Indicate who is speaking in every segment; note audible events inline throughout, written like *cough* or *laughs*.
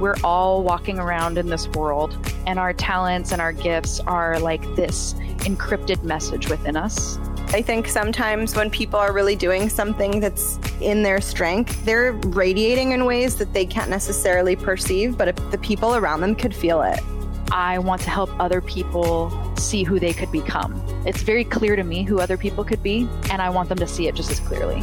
Speaker 1: we're all walking around in this world, and our talents and our gifts are like this encrypted message within us.
Speaker 2: I think sometimes when people are really doing something that's in their strength, they're radiating in ways that they can't necessarily perceive, but if the people around them could feel it.
Speaker 1: I want to help other people see who they could become. It's very clear to me who other people could be, and I want them to see it just as clearly.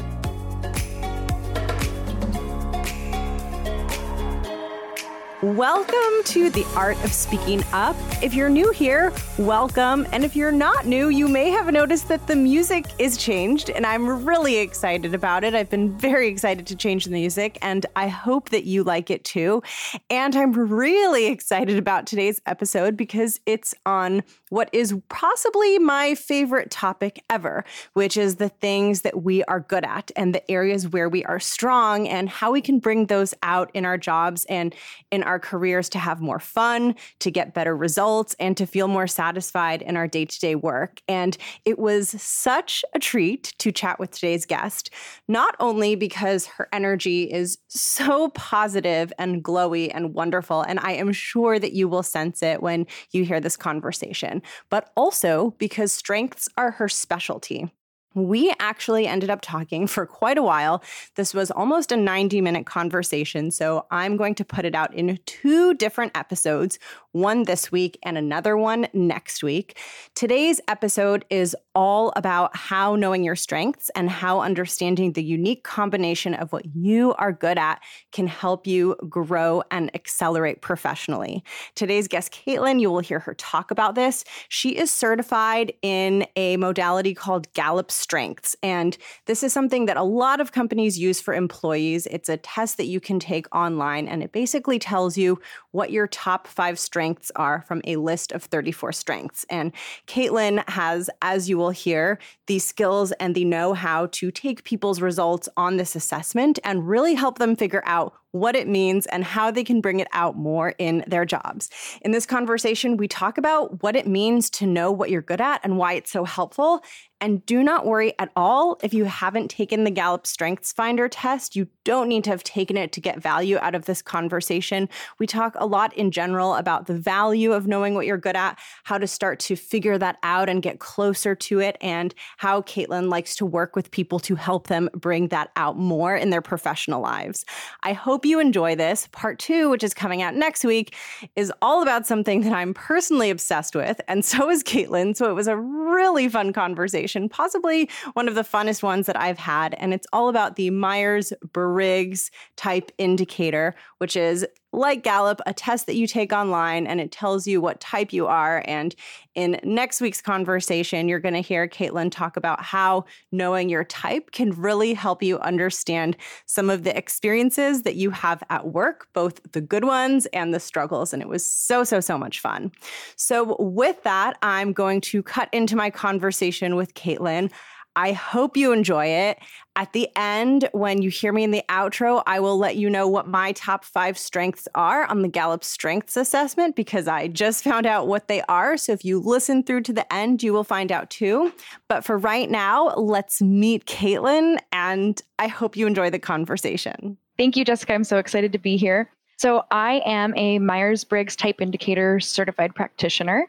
Speaker 3: Welcome to the Art of Speaking Up. If you're new here, welcome. And if you're not new, you may have noticed that the music is changed, and I'm really excited about it. I've been very excited to change the music, and I hope that you like it too. And I'm really excited about today's episode because it's on what is possibly my favorite topic ever, which is the things that we are good at and the areas where we are strong and how we can bring those out in our jobs and in our careers to have more fun, to get better results, and to feel more satisfied in our day to day work. And it was such a treat to chat with today's guest, not only because her energy is so positive and glowy and wonderful, and I am sure that you will sense it when you hear this conversation, but also because strengths are her specialty. We actually ended up talking for quite a while. This was almost a 90 minute conversation. So I'm going to put it out in two different episodes one this week and another one next week. Today's episode is all about how knowing your strengths and how understanding the unique combination of what you are good at can help you grow and accelerate professionally. Today's guest, Caitlin, you will hear her talk about this. She is certified in a modality called Gallup Strengths. And this is something that a lot of companies use for employees. It's a test that you can take online, and it basically tells you what your top five strengths are from a list of 34 strengths. And Caitlin has, as you will hear, the skills and the know how to take people's results on this assessment and really help them figure out what it means, and how they can bring it out more in their jobs. In this conversation, we talk about what it means to know what you're good at and why it's so helpful. And do not worry at all if you haven't taken the Gallup Strengths Finder test. You don't need to have taken it to get value out of this conversation. We talk a lot in general about the value of knowing what you're good at, how to start to figure that out and get closer to it, and how Caitlin likes to work with people to help them bring that out more in their professional lives. I hope hope you enjoy this. Part two, which is coming out next week, is all about something that I'm personally obsessed with, and so is Caitlin. So it was a really fun conversation, possibly one of the funnest ones that I've had. And it's all about the Myers Briggs type indicator, which is like Gallup, a test that you take online and it tells you what type you are. And in next week's conversation, you're going to hear Caitlin talk about how knowing your type can really help you understand some of the experiences that you have at work, both the good ones and the struggles. And it was so, so, so much fun. So, with that, I'm going to cut into my conversation with Caitlin. I hope you enjoy it. At the end, when you hear me in the outro, I will let you know what my top five strengths are on the Gallup Strengths Assessment because I just *laughs* found out what they are. So if you listen through to the end, you will find out too. But for right now, let's meet Caitlin, and I hope you enjoy the conversation.
Speaker 1: Thank you, Jessica. I'm so excited to be here. So, I am a Myers Briggs Type Indicator certified practitioner,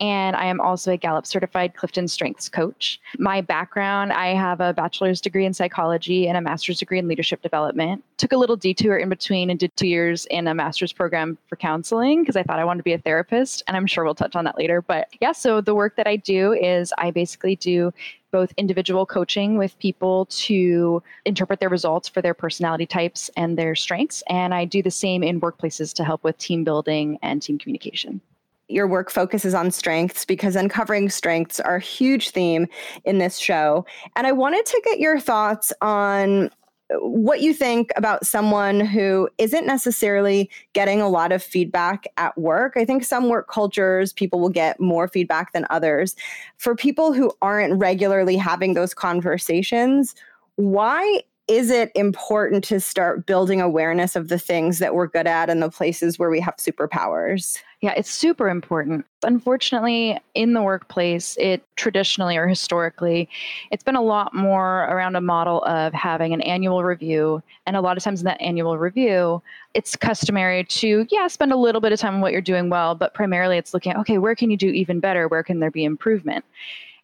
Speaker 1: and I am also a Gallup certified Clifton Strengths coach. My background I have a bachelor's degree in psychology and a master's degree in leadership development. Took a little detour in between and did two years in a master's program for counseling because I thought I wanted to be a therapist, and I'm sure we'll touch on that later. But yeah, so the work that I do is I basically do both individual coaching with people to interpret their results for their personality types and their strengths. And I do the same in workplaces to help with team building and team communication
Speaker 2: your work focuses on strengths because uncovering strengths are a huge theme in this show. And I wanted to get your thoughts on
Speaker 3: what you think about someone who isn't necessarily getting a lot of feedback at work. I think some work cultures, people will get more feedback than others. For people who aren't regularly having those conversations, why is it important to start building awareness of the things that we're good at and the places where we have superpowers?
Speaker 1: Yeah, it's super important. Unfortunately, in the workplace, it traditionally or historically, it's been a lot more around a model of having an annual review. And a lot of times in that annual review, it's customary to, yeah, spend a little bit of time on what you're doing well, but primarily it's looking at, okay, where can you do even better? Where can there be improvement?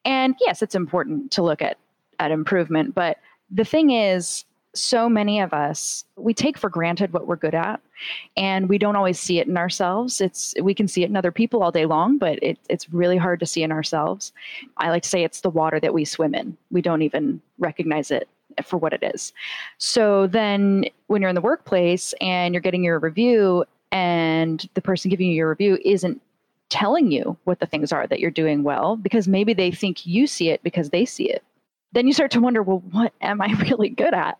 Speaker 1: And yes, it's important to look at at improvement, but the thing is, so many of us we take for granted what we're good at and we don't always see it in ourselves. It's we can see it in other people all day long but it, it's really hard to see in ourselves. I like to say it's the water that we swim in. We don't even recognize it for what it is. So then when you're in the workplace and you're getting your review and the person giving you your review isn't telling you what the things are that you're doing well because maybe they think you see it because they see it then you start to wonder, well, what am I *laughs* really good at?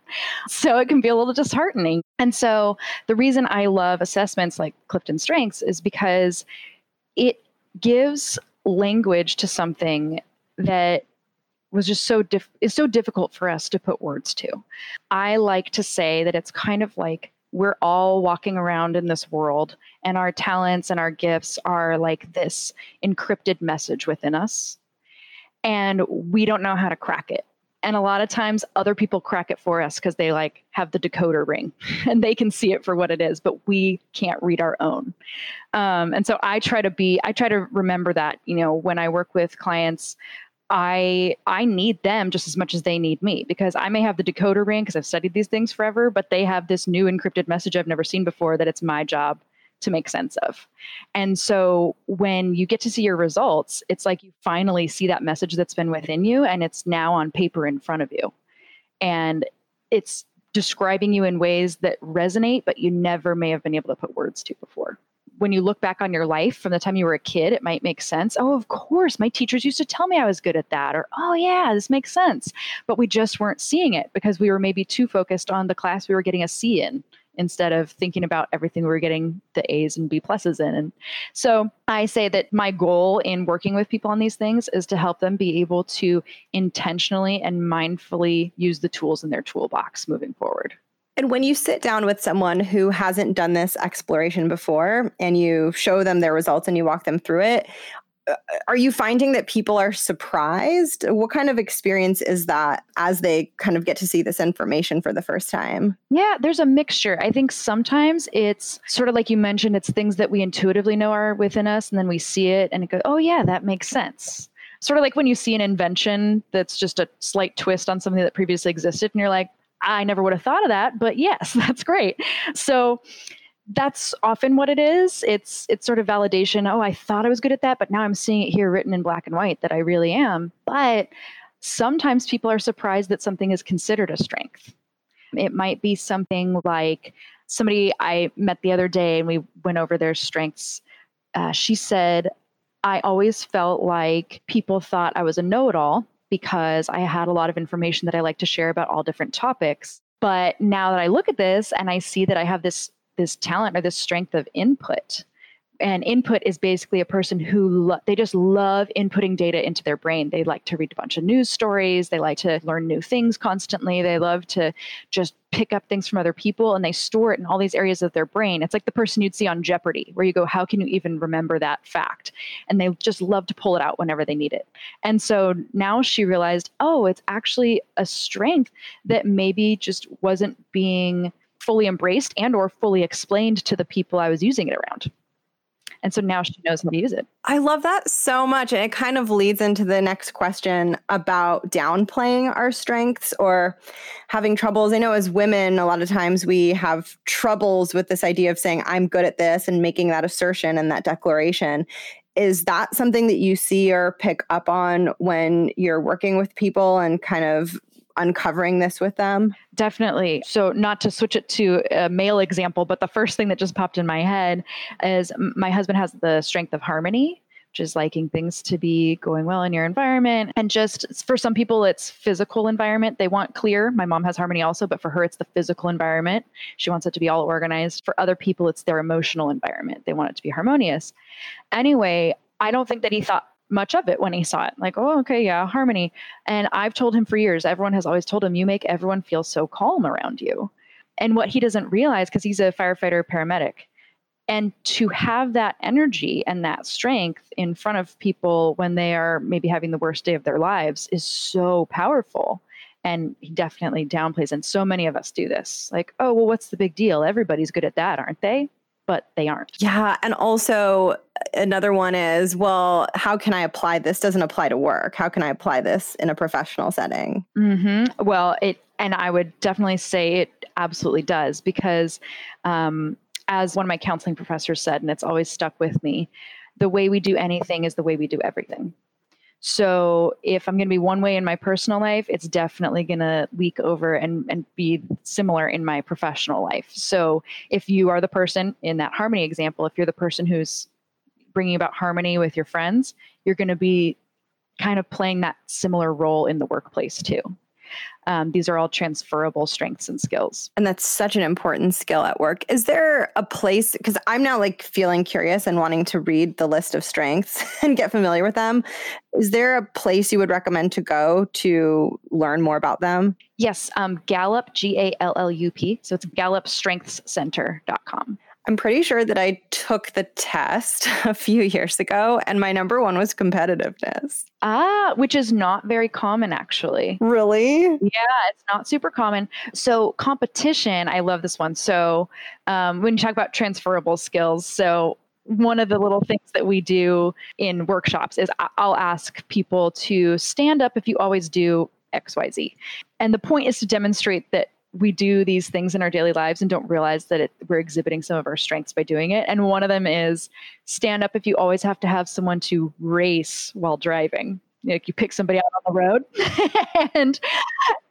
Speaker 1: So it can be a little disheartening. And so the reason I love assessments like Clifton Strengths is because it gives language to something that was just so is so difficult for us to put words to. I like to say that it's kind of like we're all walking around in this world and our talents and our gifts are like this encrypted message within us and we don't know how to crack it. And a lot of times other people crack it for us because they like have the decoder ring *laughs* and they can see it for what it is but we can't read our own. Um, and so i try to be i try to remember that you know when i work with clients i i need them just as much as they need me because i may have the decoder ring because i've studied these things forever but they have this new encrypted message i've never seen before that it's my job to make sense of. And so when you get to see your results, it's like you finally see that message that's been within you and it's now on paper in front of you. And it's describing you in ways that resonate, but you never may have been able to put words to before. When you look back on your life from the time you were a kid, it might make sense. Oh, of course, my teachers used to tell me I was good at that. Or, oh, yeah, this makes sense. But we just weren't seeing it because we were maybe too focused on the class we were getting a C in instead of thinking about everything we were getting the A's and B pluses in. And so I say that my goal in working with people on these things is to help them be able to intentionally and mindfully use the tools in their toolbox moving forward.
Speaker 3: And when you sit down with someone who hasn't done this exploration before and you show them their results and you walk them through it, are you finding that people are surprised? What kind of experience is that as they kind of get to see this information for the first time?
Speaker 1: Yeah, there's a mixture. I think sometimes it's sort of like you mentioned, it's things that we intuitively know are within us, and then we see it and it goes, oh, yeah, that makes sense. Sort of like when you see an invention that's just a slight twist on something that previously existed, and you're like, I never would have thought of that, but yes, *laughs* that's great. So that's often what it is. It's it's sort of validation. Oh, I thought I was good at that, but now I'm seeing it here written in black and white that I really am. But sometimes people are surprised that something is considered a strength. It might be something like somebody I met the other day and we went over their strengths. Uh, she said, I always felt like people thought I was a know it all because I had a lot of information that I like to share about all different topics. But now that I look at this and I see that I have this this talent or this strength of input. And input is basically a person who lo- they just love inputting data into their brain. They like to read a bunch of news stories. They like to learn new things constantly. They love to just pick up things from other people and they store it in all these areas of their brain. It's like the person you'd see on jeopardy where you go how can you even remember that fact? And they just love to pull it out whenever they need it. And so now she realized oh it's actually a strength that maybe just wasn't being fully embraced and or fully explained to the people I was using it around. And so now she knows how to use it.
Speaker 3: I love that so much. And it kind of leads into the next question about downplaying our strengths or having troubles. I know as women, a lot of times we have troubles with this idea of saying, I'm good at this and making that assertion and that declaration. Is that something that you see or pick up on when you're working with people and kind of uncovering this with them?
Speaker 1: Definitely. So, not to switch it to a male example, but the first thing that just popped in my head is my husband has the strength of harmony, which is liking things to be going well in your environment. And just for some people, it's physical environment. They want clear. My mom has harmony also, but for her, it's the physical environment. She wants it to be all organized. For other people, it's their emotional environment. They want it to be harmonious. Anyway, I don't think that he thought much of it when he saw it. Like, oh, okay, yeah, harmony. And I've told him for years, everyone has always told him, you make everyone feel so calm around you. And what he doesn't realize, because he's a firefighter paramedic, and to have that energy and that strength in front of people when they are maybe having the worst day of their lives is so powerful. And he definitely downplays. And so many of us do this. Like, oh, well, what's the big deal? Everybody's good at that, aren't they? But they aren't.
Speaker 3: Yeah. And also, another one is, well, how can I apply this? Doesn't apply to work. How can I apply this in a professional setting?
Speaker 1: Mm-hmm. Well, it, and I would definitely say it absolutely does because um, as one of my counseling professors said, and it's always stuck with me, the way we do anything is the way we do everything. So if I'm going to be one way in my personal life, it's definitely going to leak over and, and be similar in my professional life. So if you are the person in that harmony example, if you're the person who's bringing about harmony with your friends, you're going to be kind of playing that similar role in the workplace too. Um, these are all transferable strengths and skills.
Speaker 3: And that's such an important skill at work. Is there a place, because I'm now like feeling curious and wanting to read the list of strengths *laughs* and get familiar with them. Is there a place you would recommend to go to learn more about them?
Speaker 1: Yes, um, Gallup, G A L L U P. So it's gallupstrengthscenter.com.
Speaker 3: I'm pretty sure that I took the test *laughs* a few years ago, and my number one was competitiveness.
Speaker 1: Ah, which is not very common actually.
Speaker 3: Really?
Speaker 1: Yeah, it's not super common. So, competition, I love this one. So, um, when you talk about transferable skills, so one of the little things that we do in workshops is I'll ask people to stand up if you always do XYZ. And the point is to demonstrate that we do these things in our daily lives and don't realize that it, we're exhibiting some of our strengths by doing it. And one of them is stand up if you always have to have someone to race while driving. Like you pick somebody out on the road, *laughs* and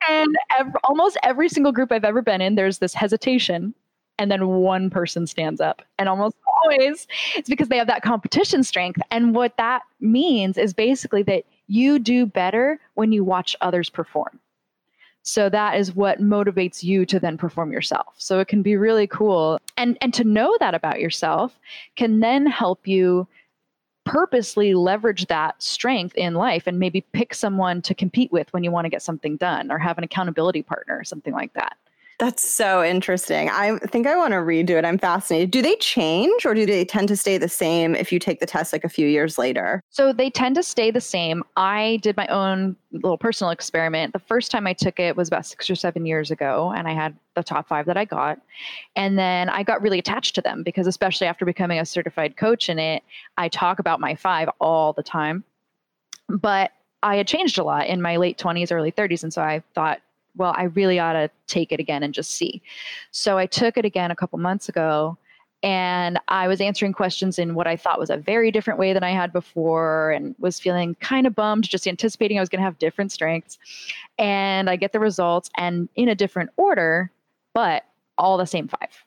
Speaker 1: and every, almost every single group I've ever been in, there's this hesitation, and then one person stands up, and almost always it's because they have that competition strength. And what that means is basically that you do better when you watch others perform so that is what motivates you to then perform yourself. So it can be really cool. And and to know that about yourself can then help you purposely leverage that strength in life and maybe pick someone to compete with when you want to get something done or have an accountability partner or something like that.
Speaker 3: That's so interesting. I think I want to redo it. I'm fascinated. Do they change or do they tend to stay the same if you take the test like a few years later?
Speaker 1: So they tend to stay the same. I did my own little personal experiment. The first time I took it was about six or seven years ago, and I had the top five that I got. And then I got really attached to them because, especially after becoming a certified coach in it, I talk about my five all the time. But I had changed a lot in my late 20s, early 30s. And so I thought, well, I really ought to take it again and just see. So I took it again a couple months ago and I was answering questions in what I thought was a very different way than I had before and was feeling kind of bummed, just anticipating I was going to have different strengths. And I get the results and in a different order, but all the same five.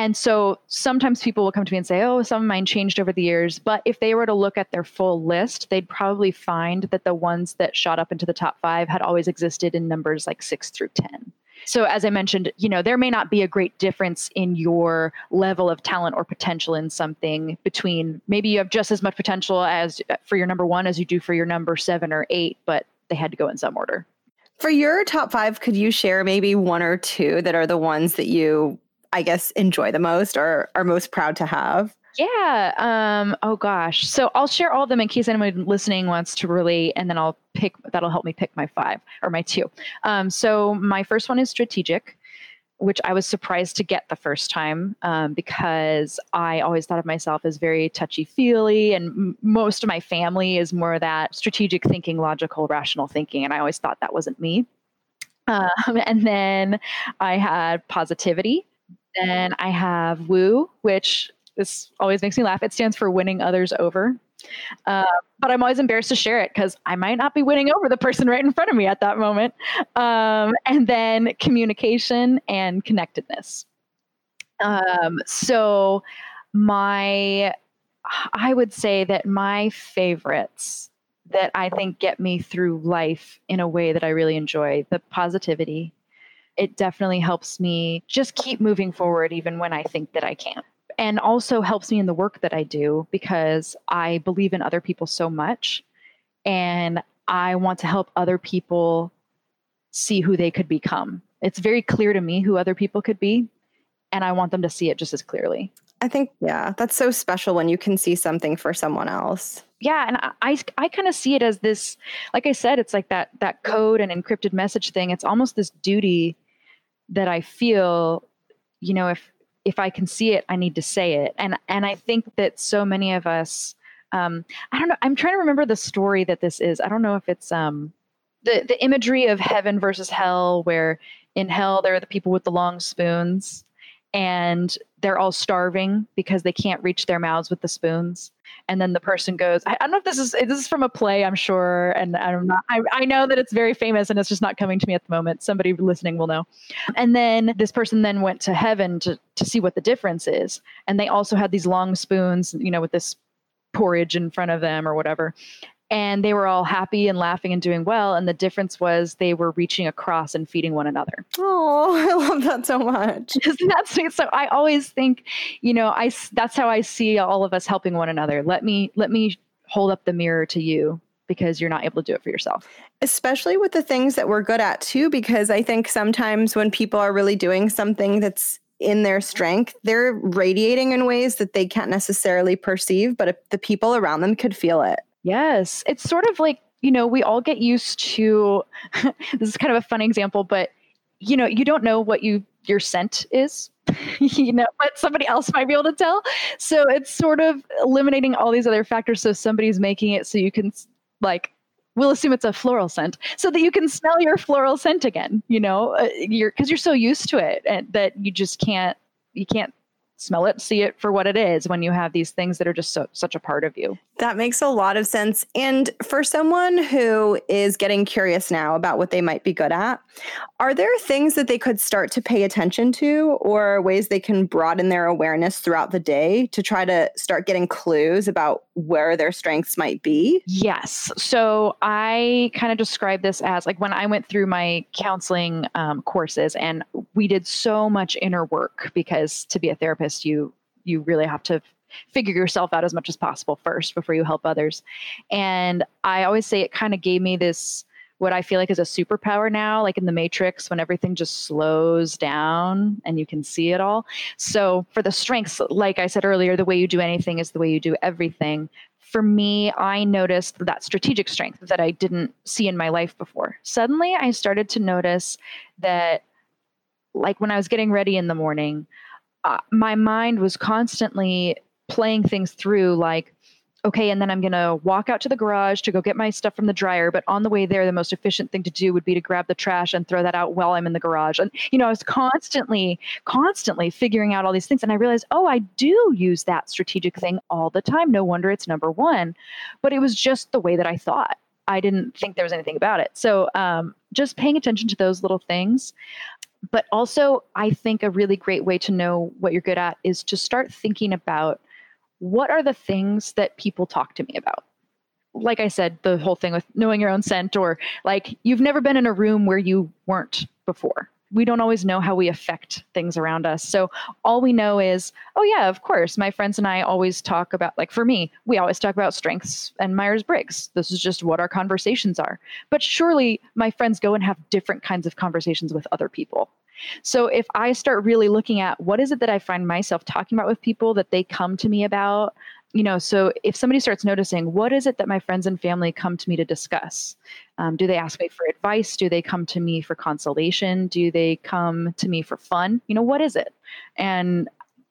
Speaker 1: And so sometimes people will come to me and say, oh, some of mine changed over the years. But if they were to look at their full list, they'd probably find that the ones that shot up into the top five had always existed in numbers like six through 10. So as I mentioned, you know, there may not be a great difference in your level of talent or potential in something between maybe you have just as much potential as uh, for your number 1 as you do for your number 7 or 8, but they had to go in some order.
Speaker 3: For your top 5, could you share maybe one or two that are the ones that you I guess, enjoy the most or are most proud to have?
Speaker 1: Yeah. Um, oh gosh. So I'll share all of them in case anyone listening wants to relate, and then I'll pick. That'll help me pick my five or my two. Um, so my first one is strategic, which I was surprised to get the first time um, because I always thought of myself as very touchy feely, and m- most of my family is more that strategic thinking, logical, rational thinking, and I always thought that wasn't me. Um, *laughs* and then I had positivity, then I have Woo, which this always makes me laugh. It stands for winning others over. Uh, but I'm always embarrassed to share it because I might not be winning over the person right in front of me at that moment. Um, and then communication and connectedness. Um, so my I would say that my favorites that I think get me through life in a way that I really enjoy the positivity. It definitely helps me just keep moving forward even when I think that I can't. And also helps me in the work that I do because I believe in other people so much and I want to help other people see who they could become. It's very clear to me who other people could be, and I want them to see it just as clearly.
Speaker 3: I think, yeah, that's so special when you can see something for someone else.
Speaker 1: Yeah, and I, I, I kind of see it as this, like I said, it's like that that code and encrypted message thing. It's almost this duty that I feel, you know, if if I can see it, I need to say it. And and I think that so many of us, um, I don't know. I'm trying to remember the story that this is. I don't know if it's um, the the imagery of heaven versus hell, where in hell there are the people with the long spoons and they're all starving because they can't reach their mouths with the spoons. And then the person goes, I, I don't know if this is this is from a play, I'm sure, and I'm not. I, I know that it's very famous, and it's just not coming to me at the moment. Somebody listening will know. And then this person then went to heaven to to see what the difference is, and they also had these long spoons, you know, with this porridge in front of them or whatever and they were all happy and laughing and doing well and the difference was they were reaching across and feeding one another.
Speaker 3: Oh *laughs* i love that so much.
Speaker 1: Isn't *laughs* that sweet so i always think you know i that's how i see all of us helping one another. Let me let me hold up the mirror to you because you're not able to do it for yourself.
Speaker 3: Especially with the things that we're good at too because i think sometimes when people are really doing something that's in their strength, they're radiating in ways that they can't necessarily perceive, but the people around them could feel it.
Speaker 1: Yes. It's sort of like, you know, we all get used to *laughs* this is kind of a fun example, but you know, you don't know what you your scent is, *laughs* you know, but somebody else might be able to tell. So it's sort of eliminating all these other factors. So somebody's making it so you can like we'll assume it's a floral scent so that you can smell your floral scent again you know uh, you're because you're so used to it and that you just can't you can't smell it, see it for what it is when you have these things that are just so, such a part of you.
Speaker 3: That makes a lot of sense. And for someone who is getting curious now about what they might be good at, are there things that they could start to pay attention to or ways they can broaden their awareness throughout the day to try to start getting clues about where their strengths might be?
Speaker 1: Yes. So I kind of describe this as like when I went through my counseling um, courses and we did so much inner work because to be a therapist, you you really have to figure yourself out as much as possible first before you help others. And I always say it kind of gave me this what I feel like is a superpower now, like in the Matrix, when everything just slows down and you can see it all. So, for the strengths, like I said earlier, the way you do anything is the way you do everything. For me, I noticed that strategic strength that I didn't see in my life before. Suddenly, I started to notice that, like when I was getting ready in the morning, uh, my mind was constantly playing things through like okay and then i'm going to walk out to the garage to go get my stuff from the dryer but on the way there the most efficient thing to do would be to grab the trash and throw that out while i'm in the garage. And you know i was constantly constantly figuring out all these things and i realized oh i do use that strategic thing all the time. No wonder it's number one. But it was just the way that i thought. I didn't think there was anything about it. So um, just paying attention to those little things. But also, I think a really great way to know what you're good at is to start thinking about what are the things that people talk to me about. Like I said, the whole thing with knowing your own scent, or like you've never been in a room where you weren't before. We don't always know how we affect things around us. So all we know is, oh, yeah, of course. My friends and I always talk about, like for me, we always talk about strengths and Myers Briggs. This is just what our conversations are. But surely my friends go and have different kinds of conversations with other people. So if I start really looking at what is it that I find myself talking about with people that they come to me about, you know, so if somebody starts noticing what is it that my friends and family come to me to discuss? Um, do they ask me for advice? Do they come to me for consolation? Do they come to me for fun? You know, what is it? And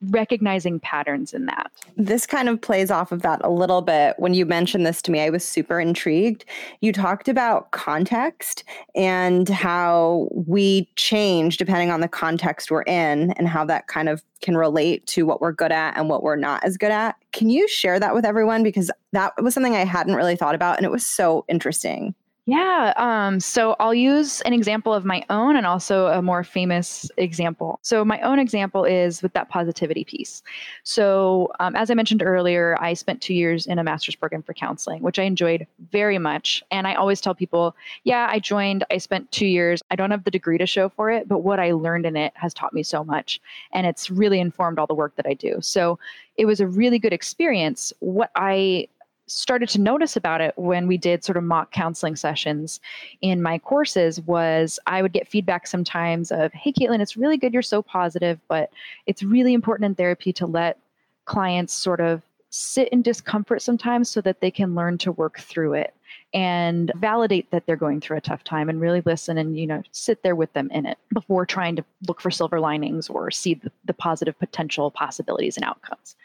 Speaker 1: recognizing patterns in that.
Speaker 3: This kind of plays off of that a little bit. When you mentioned this to me, I was super intrigued. You talked about context and how we change depending on the context we're in and how that kind of can relate to what we're good at and what we're not as good at. Can you share that with everyone? Because that was something I hadn't really thought about and it was so interesting.
Speaker 1: Yeah. Um, so I'll use an example of my own and also a more famous example. So, my own example is with that positivity piece. So, um, as I mentioned earlier, I spent two years in a master's program for counseling, which I enjoyed very much. And I always tell people, yeah, I joined, I spent two years. I don't have the degree to show for it, but what I learned in it has taught me so much. And it's really informed all the work that I do. So, it was a really good experience. What I started to notice about it when we did sort of mock counseling sessions in my courses was I would get feedback sometimes of, hey, Caitlin, it's really good you're so positive, but it's really important in therapy to let clients sort of sit in discomfort sometimes so that they can learn to work through it and validate that they're going through a tough time and really listen and you know sit there with them in it before trying to look for silver linings or see the, positive potential possibilities and outcomes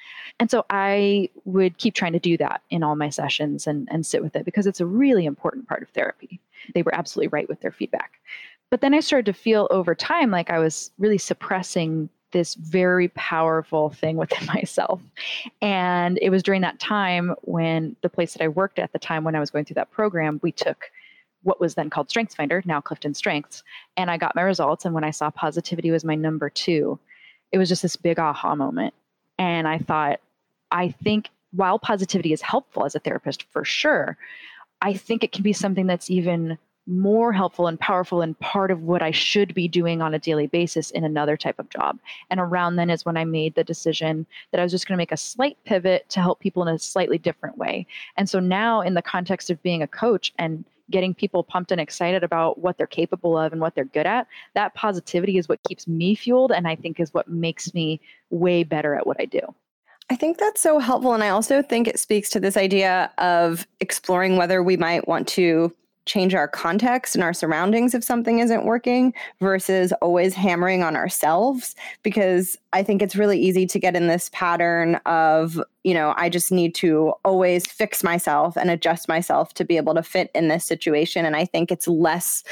Speaker 1: and so i would keep trying to do that in all my sessions and, and sit with it because it's a really important part of therapy they were absolutely right with their feedback but then i started to feel over time like i was really suppressing this very powerful thing within *laughs* myself. And it was during that time when the place that I worked at the time when I was going through that program, we took what was then called StrengthsFinder, now Clifton Strengths, and I got my results. And when I saw positivity was my number two, it was just this big aha moment. And I thought, I think while positivity is helpful as a therapist for sure, I think it can be something that's even more helpful and powerful and part of what I should be doing on a daily basis in another type of job. And around then is when I made the decision that I was just going to make a slight pivot to help people in a slightly different way. And so now, in the context of being a coach and getting people pumped and excited about what they're capable of and what they're good at, that positivity is what keeps me fueled and I think is what makes me way better at what I do.
Speaker 3: I think that's so helpful. And I also think it speaks to this idea of exploring whether we might want to change our context and our surroundings if something isn't working versus always hammering on ourselves because I think it's really easy to get in this pattern of, you know, I just need to always fix myself and adjust myself to be able to fit in this situation. And I think it's less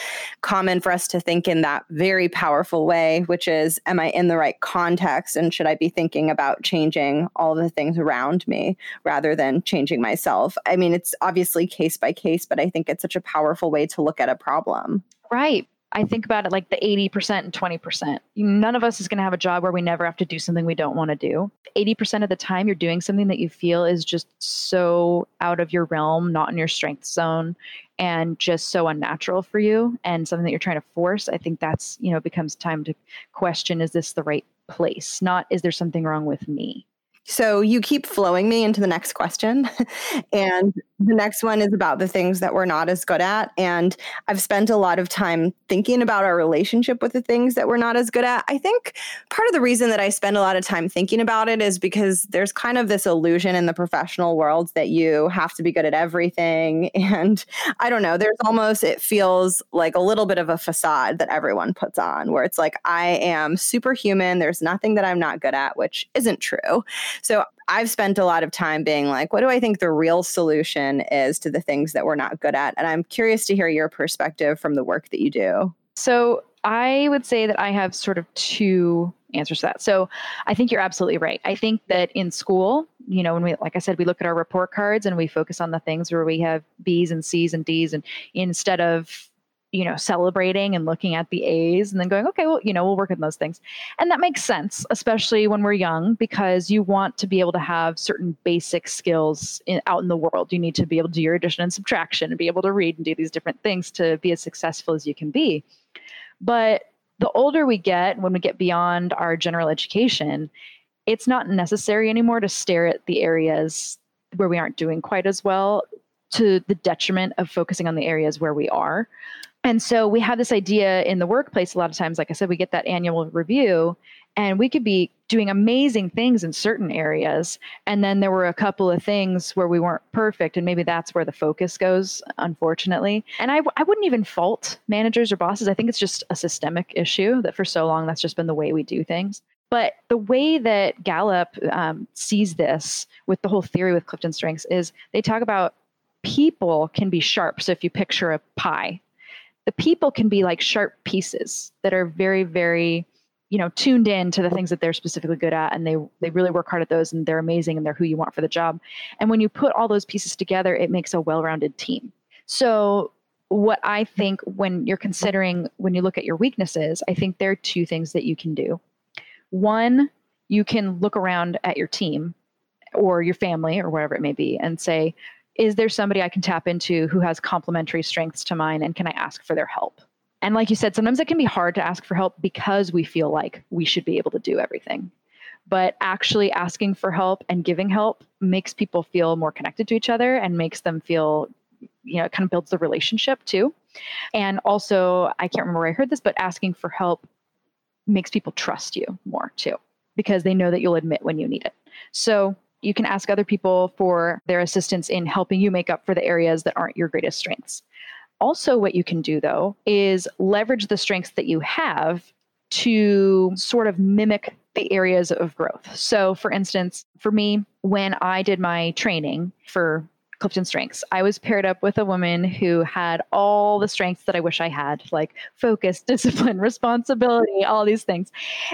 Speaker 3: common for us to think in that very powerful way, which is, am I in the right context? And should I be thinking about changing all the things around me rather than changing myself? I mean, it's obviously case by case, but I think it's such a powerful way to look at a problem.
Speaker 1: Right. I think about it like the 80% and 20%. None of us is going to have a job where we never have to do something we don't want to do. 80% of the time, you're doing something that you feel is just so out of your realm, not in your strength zone, and just so unnatural for you, and something that you're trying to force. I think that's, you know, becomes time to question is this the right place? Not is there something wrong with me?
Speaker 3: So you keep flowing me into the next question. *laughs* and the next one is about the things that we're not as good at. And I've spent a lot of time thinking about our relationship with the things that we're not as good at. I think part of the reason that I spend a lot of time thinking about it is because there's kind of this illusion in the professional world that you have to be good at everything. *laughs* And I don't know, there's almost, it feels like a little bit of a facade that everyone puts on where it's like, I am superhuman. There's nothing that I'm not good at, which isn't true. So I've spent a lot of time being like, what do I think the real solution is to the things that we're not good at? And I'm curious to hear your perspective from the work that you do.
Speaker 1: So I would say that I have sort of two answers to that. So I think you're absolutely right. I think that in school, you know, when we, like I said, we look at our report cards and we focus on the things where we have B's and C's and D's, and instead of you know, celebrating and looking at the A's and then going, okay, well, you know, we'll work on those things. And that makes sense, especially when we're young, because you want to be able to have certain basic skills in, out in the world. You need to be able to do your addition and subtraction and be able to read and do these different things to be as successful as you can be. But the older we get, when we get beyond our general education, it's not necessary anymore to stare at the areas where we aren't doing quite as well to the detriment of focusing on the areas where we are. And so we have this idea in the workplace a lot of times, like I said, we get that annual review and we could be doing amazing things in certain areas. And then there were a couple of things where we weren't perfect. And maybe that's where the focus goes, unfortunately. And I, I wouldn't even fault managers or bosses. I think it's just a systemic issue that for so long that's just been the way we do things. But the way that Gallup um, sees this with the whole theory with Clifton Strengths is they talk about people can be sharp. So if you picture a pie, the people can be like sharp pieces that are very very you know tuned in to the things that they're specifically good at and they they really work hard at those and they're amazing and they're who you want for the job and when you put all those pieces together it makes a well-rounded team so what I think when you're considering when you look at your weaknesses, I think there are two things that you can do. One, you can look around at your team or your family or whatever it may be and say, is there somebody I can tap into who has complementary strengths to mine and can I ask for their help? And like you said, sometimes it can be hard to ask for help because we feel like we should be able to do everything. But actually asking for help and giving help makes people feel more connected to each other and makes them feel, you know, it kind of builds the relationship too. And also, I can't remember where I heard this, but asking for help makes people trust you more too because they know that you'll admit when you need it. So you can ask other people for their assistance in helping you make up for the areas that aren't your greatest strengths. Also, what you can do though is leverage the strengths that you have to sort of mimic the areas of growth. So, for instance, for me, when I did my training for Clifton Strengths. I was paired up with a woman who had all the strengths that I wish I had, like focus, *laughs* discipline, responsibility, all these things.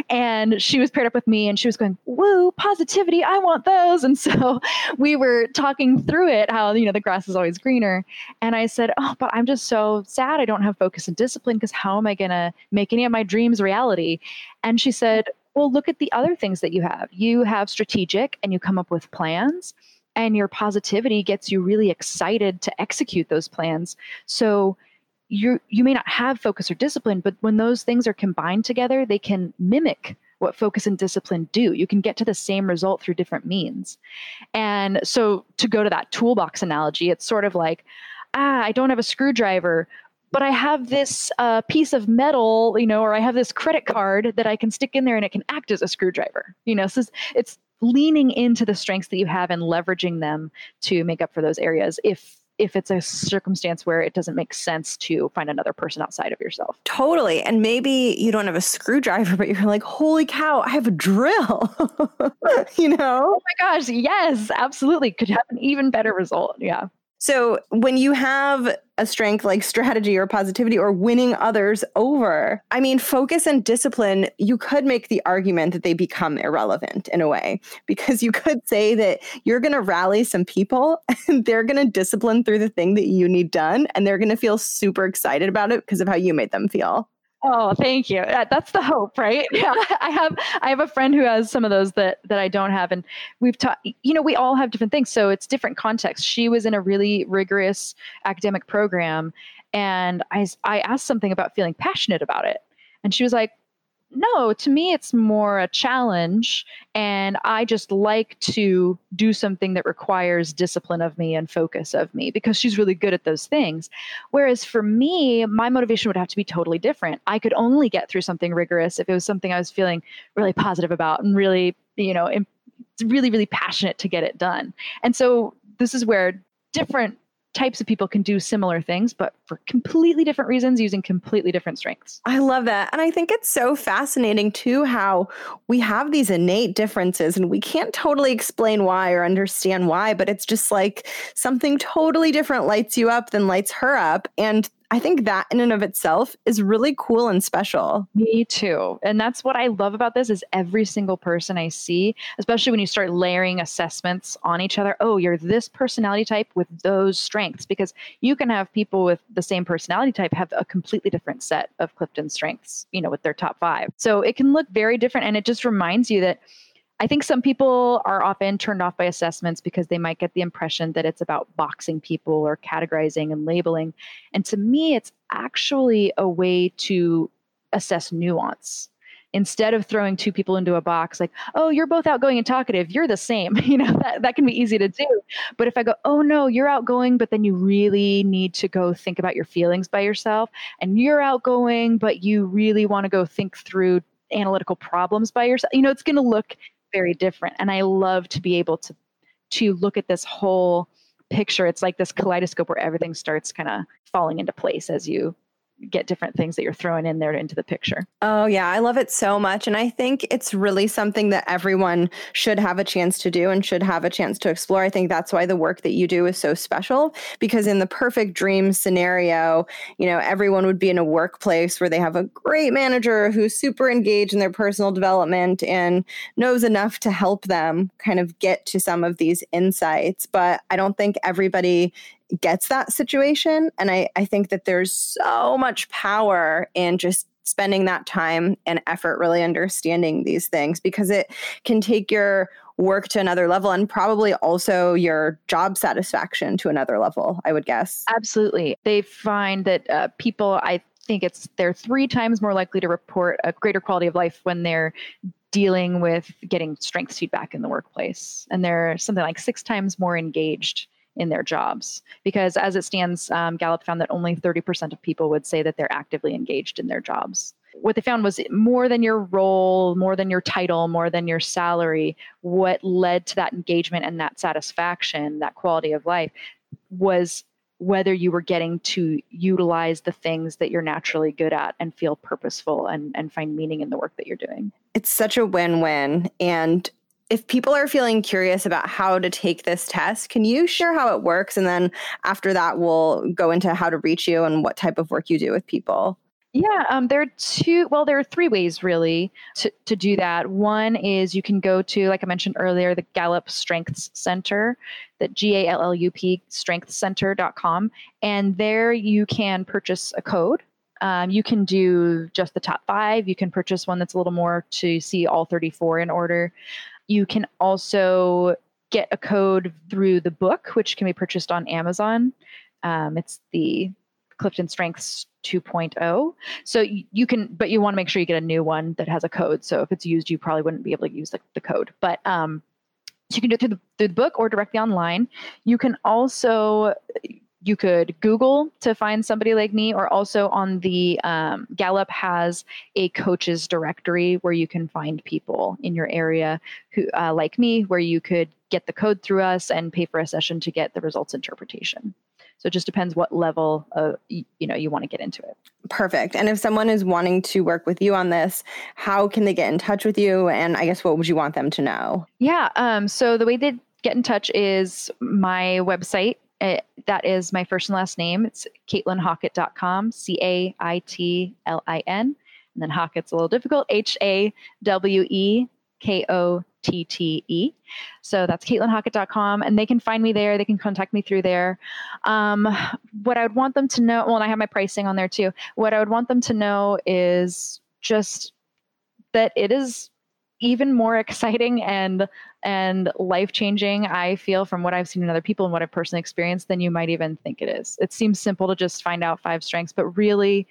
Speaker 1: And she was paired up with me and she was going, Woo, positivity, I want those. And *laughs* so we were talking through it, how, you know, the grass is always greener. And I said, Oh, but I'm just so sad I don't have focus and discipline because how am I going to make any of my dreams reality? And she said, Well, look at the other things that you have. You have strategic and you come up with plans and your positivity gets you really excited to execute those plans. So you you may not have focus or discipline but when those things are combined together they can mimic what focus and discipline do. You can get to the same result through different means. And so to go to that toolbox analogy it's sort of like ah i don't have a screwdriver but I have this uh, piece of metal, you know, or I have this credit card that I can stick in there and it can act as a screwdriver. You know, so it's leaning into the strengths that you have and leveraging them to make up for those areas if if it's a circumstance where it doesn't make sense to find another person outside of yourself.
Speaker 3: Totally. And maybe you don't have a screwdriver, *laughs* but you're like, holy cow, I have a drill. *laughs* you know?
Speaker 1: Oh my gosh. Yes, absolutely. Could have an even better result. Yeah.
Speaker 3: So when you have a strength like strategy or positivity or winning others over, I mean, focus and discipline, you could make the argument that they become irrelevant in a way, because you could say that you're going to rally some people *laughs* and they're going to discipline through the thing that you need done. And they're going to feel super excited about it because of how you made them feel.
Speaker 1: Oh, thank you. That's the hope, right? *laughs* Yeah, I have I have a friend who has some of those that that I don't have, and we've taught. You know, we all have different things, so it's different contexts. She was in a really rigorous academic program, and I I asked something about feeling passionate about it, and she was like, no, to me, it's more a challenge. And I just like to do something that requires discipline of me and focus of me because she's really good at those things. Whereas for me, my motivation would have to be totally different. I could only get through something rigorous if it was something I was feeling really positive about and really, you know, really, really passionate to get it done. And so this is where different types of people can do similar things, but for completely different reasons using completely different strengths.
Speaker 3: I love that. And I think it's so fascinating too how we have these innate differences and we can't totally explain why or understand why, but it's just like something totally different lights you up than lights her up. And I think that in and of itself is really cool and special.
Speaker 1: Me too. And that's what I love about this is every single person I see, especially when you start layering assessments on each other. Oh, you're this personality type with those strengths because you can have people with the same personality type have a completely different set of Clifton strengths, you know, with their top 5. So it can look very different and it just reminds you that I think some people are often turned off by assessments because they might get the impression that it's about boxing people or categorizing and labeling. And to me, it's actually a way to assess nuance. Instead of throwing two people into a box like, oh, you're both outgoing and talkative, you're the same. *laughs* You know, that, that can be easy to do. But if I go, oh no, you're outgoing, but then you really need to go think about your feelings by yourself, and you're outgoing, but you really want to go think through analytical problems by yourself, you know, it's going to look very different. And I love to be able to to look at this whole picture. It's like this kaleidoscope where everything starts kind of falling into place as you get different things that you're throwing in there into the picture.
Speaker 3: Oh, yeah. I love it so much. And I think it's really something that everyone should have a chance to do and should have a chance to explore. I think that's why the work that you do is so special because, in the perfect dream scenario, you know, everyone would be in a workplace where they have a great manager who's super engaged in their personal development and knows enough to help them kind of get to some of these insights. But I don't think everybody gets that situation. And I, I think that there's so much power in just spending that time and effort really understanding these things because it can take your work to another level and probably also your job satisfaction to another level, I would guess.
Speaker 1: Absolutely. They find that uh, people, I think it's they're three times more likely to report a greater quality of life when they're dealing with getting strengths feedback in the workplace. And they're something like six times more engaged in their jobs. Because as it stands, um, Gallup found that only 30% of people would say that they're actively engaged in their jobs. What they found was more than your role, more than your title, more than your salary, what led to that engagement and that satisfaction, that quality of life, was whether you were getting to utilize the things that you're naturally good at and feel purposeful and, and find meaning in the work that you're doing.
Speaker 3: It's such a win win. And if people are feeling curious about how to take this test, can you share how it works? And then after that, we'll go into how to reach you and what type of work you do with people.
Speaker 1: Yeah, um, there are two. Well, there are three ways really to, to do that. One is you can go to, like I mentioned earlier, the Gallup Strengths Center, the G A L L U P strengthcenter.com. And there you can purchase a code. Um, you can do just the top five. You can purchase one that's a little more to see all 34 in order. You can also get a code through the book, which can be purchased on Amazon. Um, it's the Clifton Strengths 2.0. So you, can, but you want to make sure you get a new one that has a code. So if it's used, you probably wouldn't be able to use the, the code. But um, so you can do it through the, through the book or directly online. You can also you could Google to find somebody like me, or also on the um, Gallup has a coaches directory where you can find people in your area who, uh, like me, where you could get the code through us and pay for a session to get the results interpretation. So it just depends what level of you know you want to get into it.
Speaker 3: Perfect. And if someone is wanting to work with you on this, how can they get in touch with you? And I guess what would you want them to know?
Speaker 1: Yeah. Um, so the way they get in touch is my website. It, that is my first and last name. It's caitlinhawekotte.com, C A I T L I N. And then Hawekotte's a little difficult, H A W E K O T T E. So that's caitlinhawekotte.com, and they can find me there. They can contact me through there. Um, what I would want them to know, well, and I have my pricing on there too. What I would want them to know is just that it is even more *laughs* exciting and and life changing i feel from what i've seen in other people and what i've personally experienced than you might even think it is it seems simple to just find out five strengths but really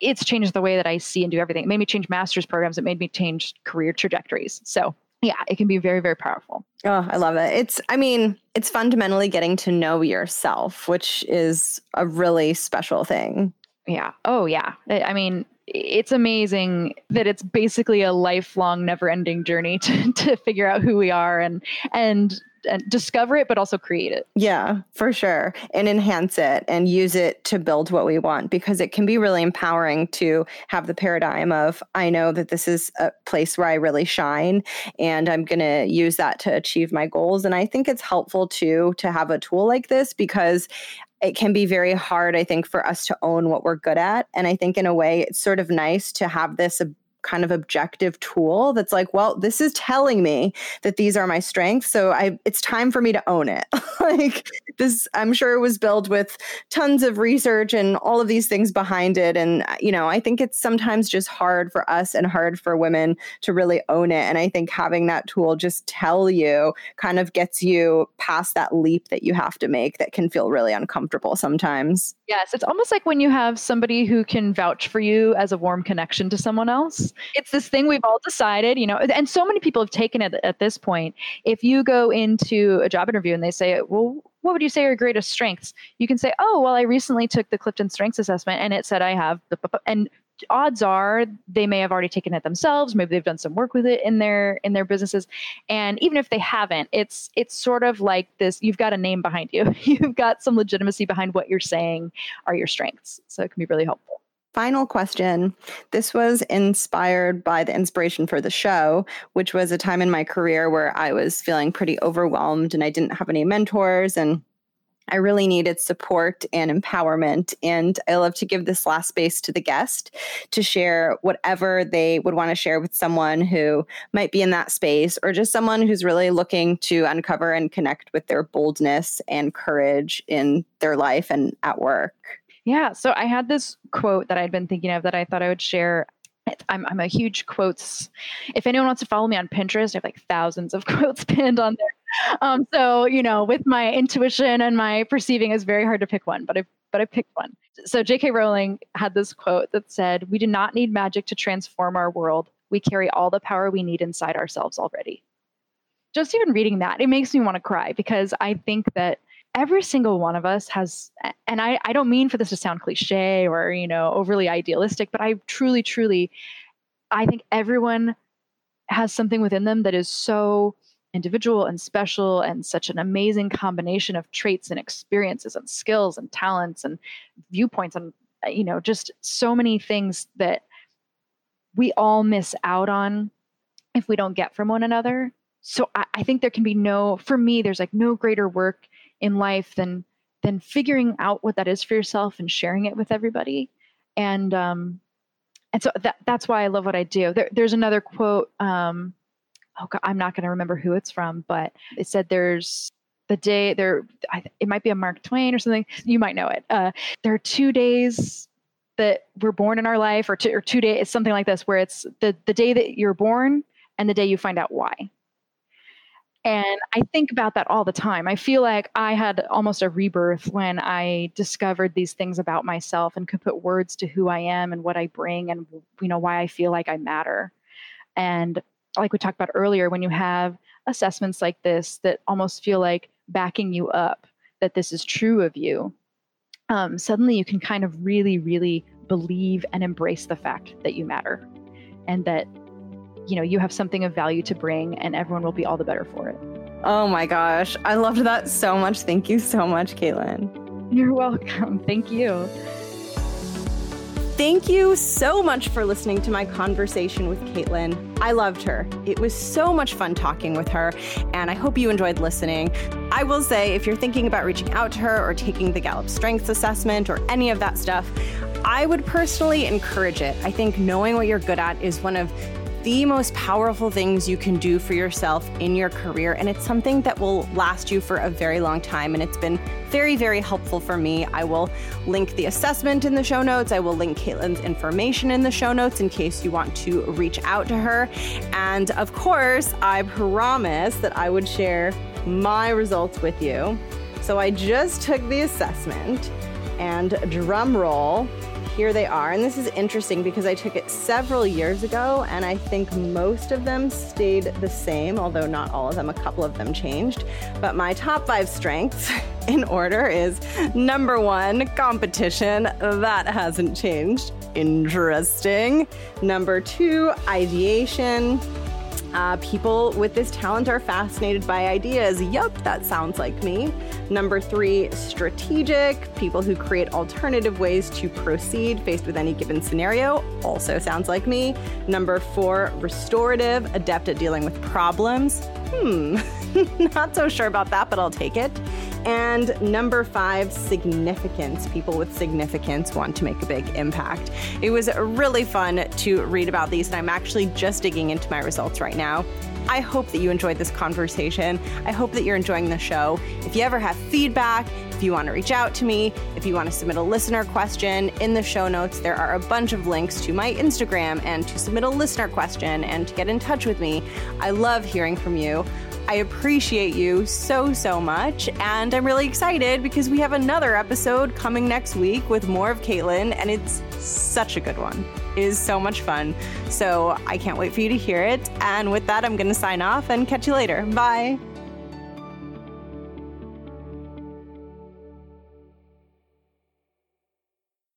Speaker 1: it's changed the way that I see and do everything. It made me change master's programs. It made me change career trajectories. So yeah, it can be very, very powerful.
Speaker 3: Oh, I love it. It's, I mean, it's fundamentally getting to know yourself, which is a really special thing.
Speaker 1: Yeah. Oh, yeah. I mean, it's amazing that it's basically a lifelong, never ending journey *laughs* to, to figure out who we are and, and and discover it, but also create it.
Speaker 3: Yeah, for sure. And enhance it and use it to build what we want because it can be really empowering to have the paradigm of, I know that this is a place where I really shine and I'm going to use that to achieve my goals. And I think it's helpful too to have a tool like this because it can be very hard, I think, for us to own what we're good at. And I think in a way, it's sort of nice to have this kind of objective tool that's like, well, this is telling me that these are my strengths. So I it's time for me to own it. *laughs* like this, I'm sure it was built with tons of research and all of these things behind it. And uh, you know, I think it's sometimes just hard for us and hard for women to really own it. And I think having that tool just tell you kind of gets you past that leap that you have to make that can feel really uncomfortable sometimes.
Speaker 1: Yes, it's almost like when you have somebody who can vouch for you as a warm connection to someone else it's this thing we've all decided, you know, and so many people have taken it at this point. If you go into a job interview and they say, well, what would you say are your greatest strengths? You can say, oh, well, I recently took the Clifton Strengths Assessment and it said I have, the, and odds are they may have already taken it themselves. Maybe they've done some work with it in their in their businesses. And even if they haven't it's it's sort of like this you've got a name behind you. *laughs* You've got some legitimacy behind what you're saying are your strengths. So it can be really helpful.
Speaker 3: Final question. This was inspired by the inspiration for the show, which was a time in my career where I was feeling pretty overwhelmed and I didn't have any mentors and
Speaker 4: I really needed support and empowerment. And I love to give this last space to the guest to share whatever they would want to share with someone who might be in that space or just someone who's really looking to uncover and connect with their boldness and courage in their life and at work.
Speaker 1: Yeah. So I had this quote that I'd been thinking of that I thought I would share I'm, I'm a huge quotes. If anyone wants to follow me on Pinterest, I have like thousands of *laughs* quotes pinned on there. Um, so you know, with my intuition and my perceiving, it's very hard to pick one, but I but I picked one. So J.K. Rowling had this quote that said, "We do not need magic to transform our world. We carry all the power we need inside ourselves already." Just even reading that, it makes me want to cry because I think that every single one of us has and I, I don't mean for this to sound cliche or you know overly idealistic but i truly truly i think everyone has something within them that is so individual and special and such an amazing combination of traits and experiences and skills and talents and viewpoints and you know just so many things that we all miss out on if we don't get from one another. So I, I think there can be no for me there's like no greater work in life than than figuring out what that is for yourself and sharing it with everybody. And um and so that that's why i love what i do. There, there's another quote um oh god i'm not going to remember who it's from but it said there's the day there it might be a mark twain or something you might know it uh, there are two days that we're born in our life or two, or two days something like this where it's the the day that you're born and the day you find out why and I think about that all the time. I feel like I had almost a rebirth when I discovered these things about myself and could put words to who I am and what I bring and you know why I feel like I matter. And like we talked about earlier, when you have assessments like this that almost feel like backing you up that this is true of you, um, suddenly you can kind of really, really believe and embrace the fact that you matter and that you know you have something of value to bring and everyone will be all the better for it.
Speaker 4: Oh my gosh. I loved that so much. Thank you so much caitlin.
Speaker 1: You're welcome. Thank you
Speaker 3: Thank you so much for listening to my conversation with Caitlin. I loved her. It was so much fun talking with her, and I hope you enjoyed listening. I will say, if you're thinking about reaching out to her or taking the Gallup Strengths Assessment or any of that stuff, I would personally encourage it. I think knowing what you're good at is one of the most powerful things you can do for yourself in your career. And it's something that will last you for a very long time. And it's been very, very helpful for me. I will link the assessment in the show notes. I will link Caitlin's information in the show notes in case you want to reach out to her. And of course, I promised that I would share my results with you. So I just took the assessment and drum roll here they are. And this is interesting because I took it several years ago and I think most of them stayed the same, although not all of them, a couple of them changed. But my top five strengths *laughs* in order is number one, competition. That hasn't changed. Interesting. Number two, ideation. Uh, people with this talent are fascinated by ideas. Yup, that sounds like me. Number three, strategic. People who create alternative ways to proceed faced with any given scenario. Also sounds like me. Number four, restorative. Adept at dealing with problems. Hmm, *laughs* not so sure about that, but I'll take it. And number five, significance. People with significance want to make a big impact. It was really fun to read about these, and I'm actually just digging into my results right now. I hope that you enjoyed this conversation. I hope that you're enjoying the show. If you ever have feedback, if you want to reach out to me, if you want to submit a listener question, in the show notes, there are a bunch of links to my Instagram and to submit a listener question and to get in touch with me. I love hearing from you. I appreciate you so, so much. And I'm really excited because we have another episode coming next week with more of Caitlin, and it's such a good one. It is so much fun. So I can't wait for you to hear it. And with that, I'm going to sign off and catch you later. Bye.